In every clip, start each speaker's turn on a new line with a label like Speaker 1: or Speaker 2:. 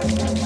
Speaker 1: Thank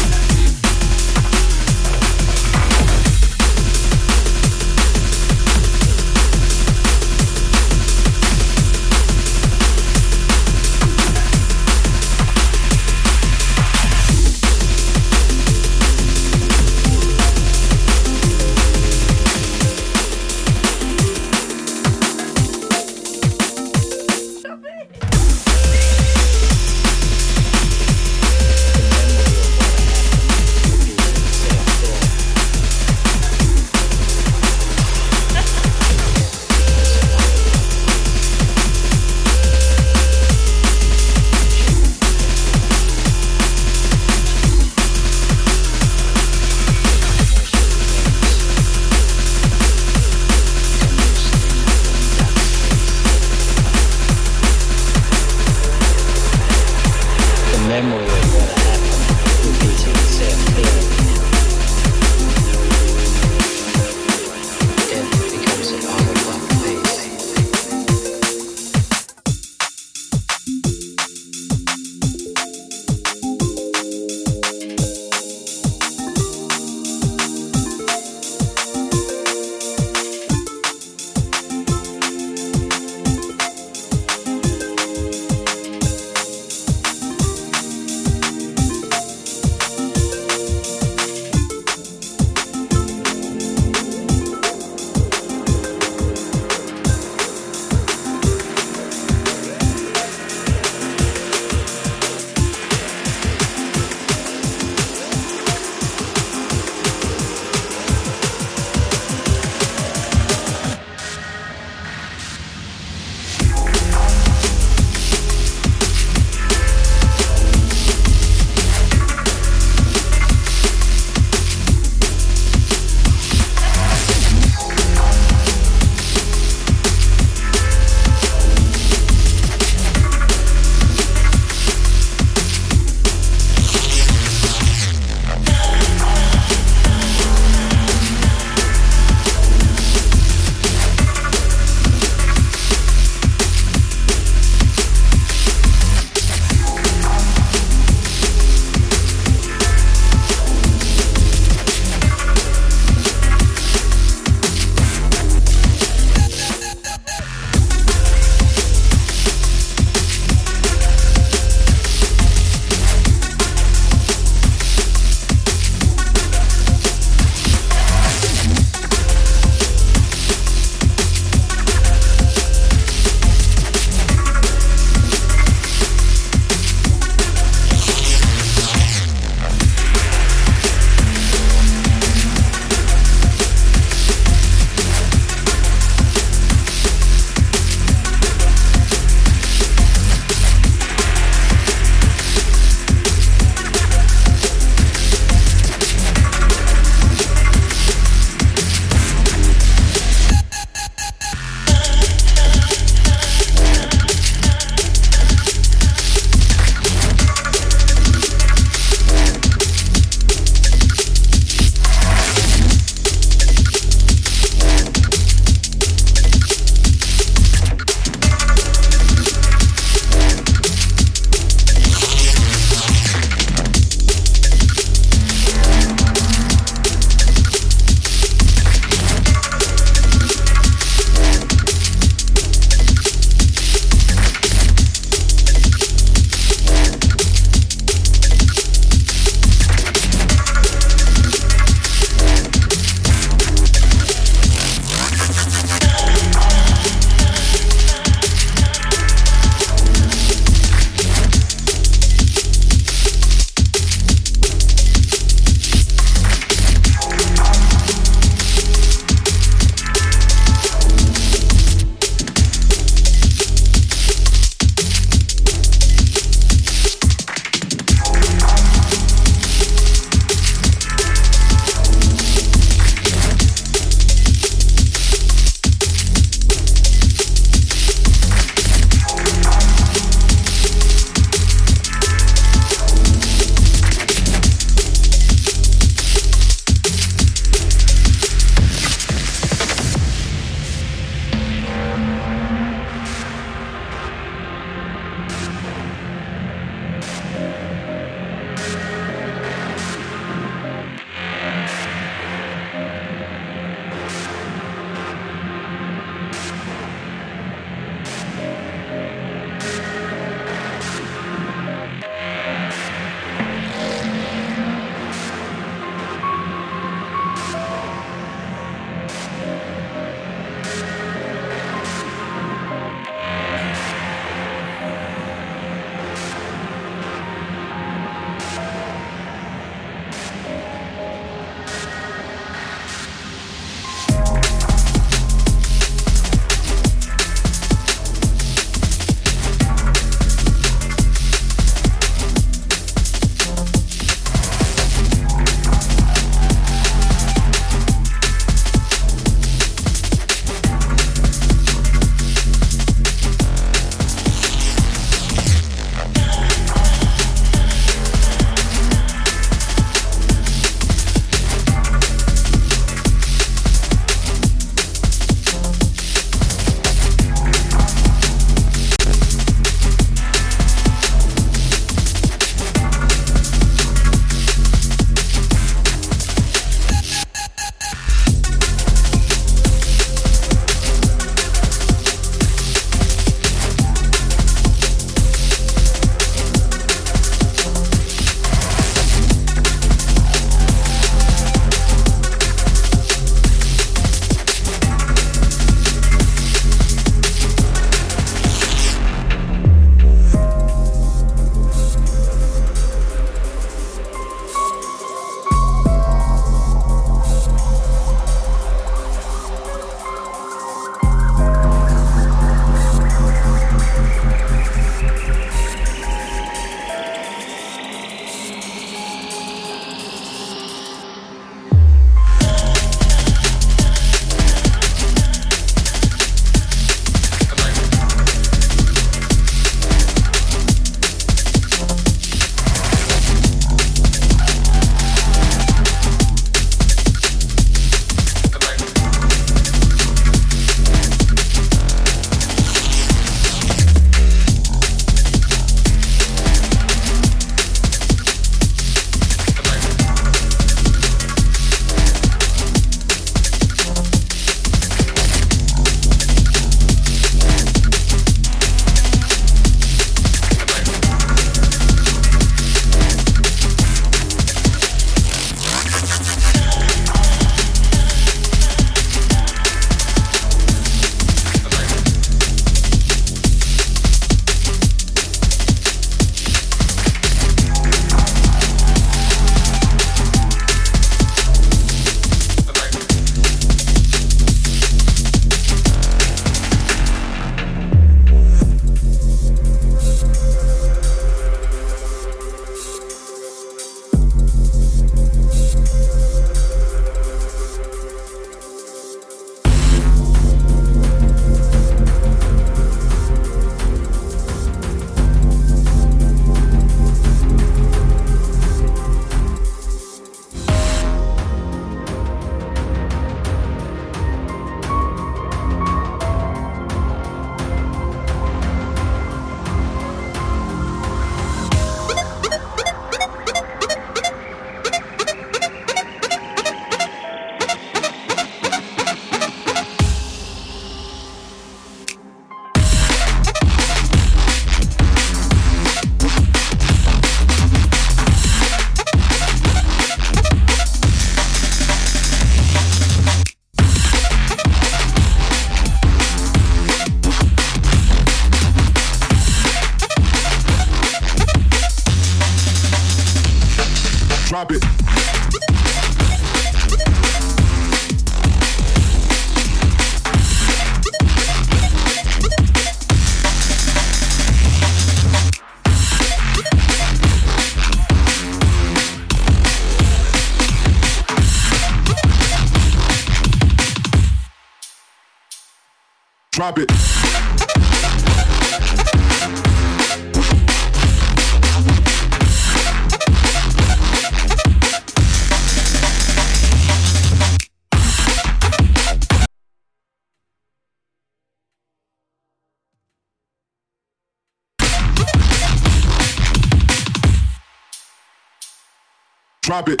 Speaker 1: Drop it.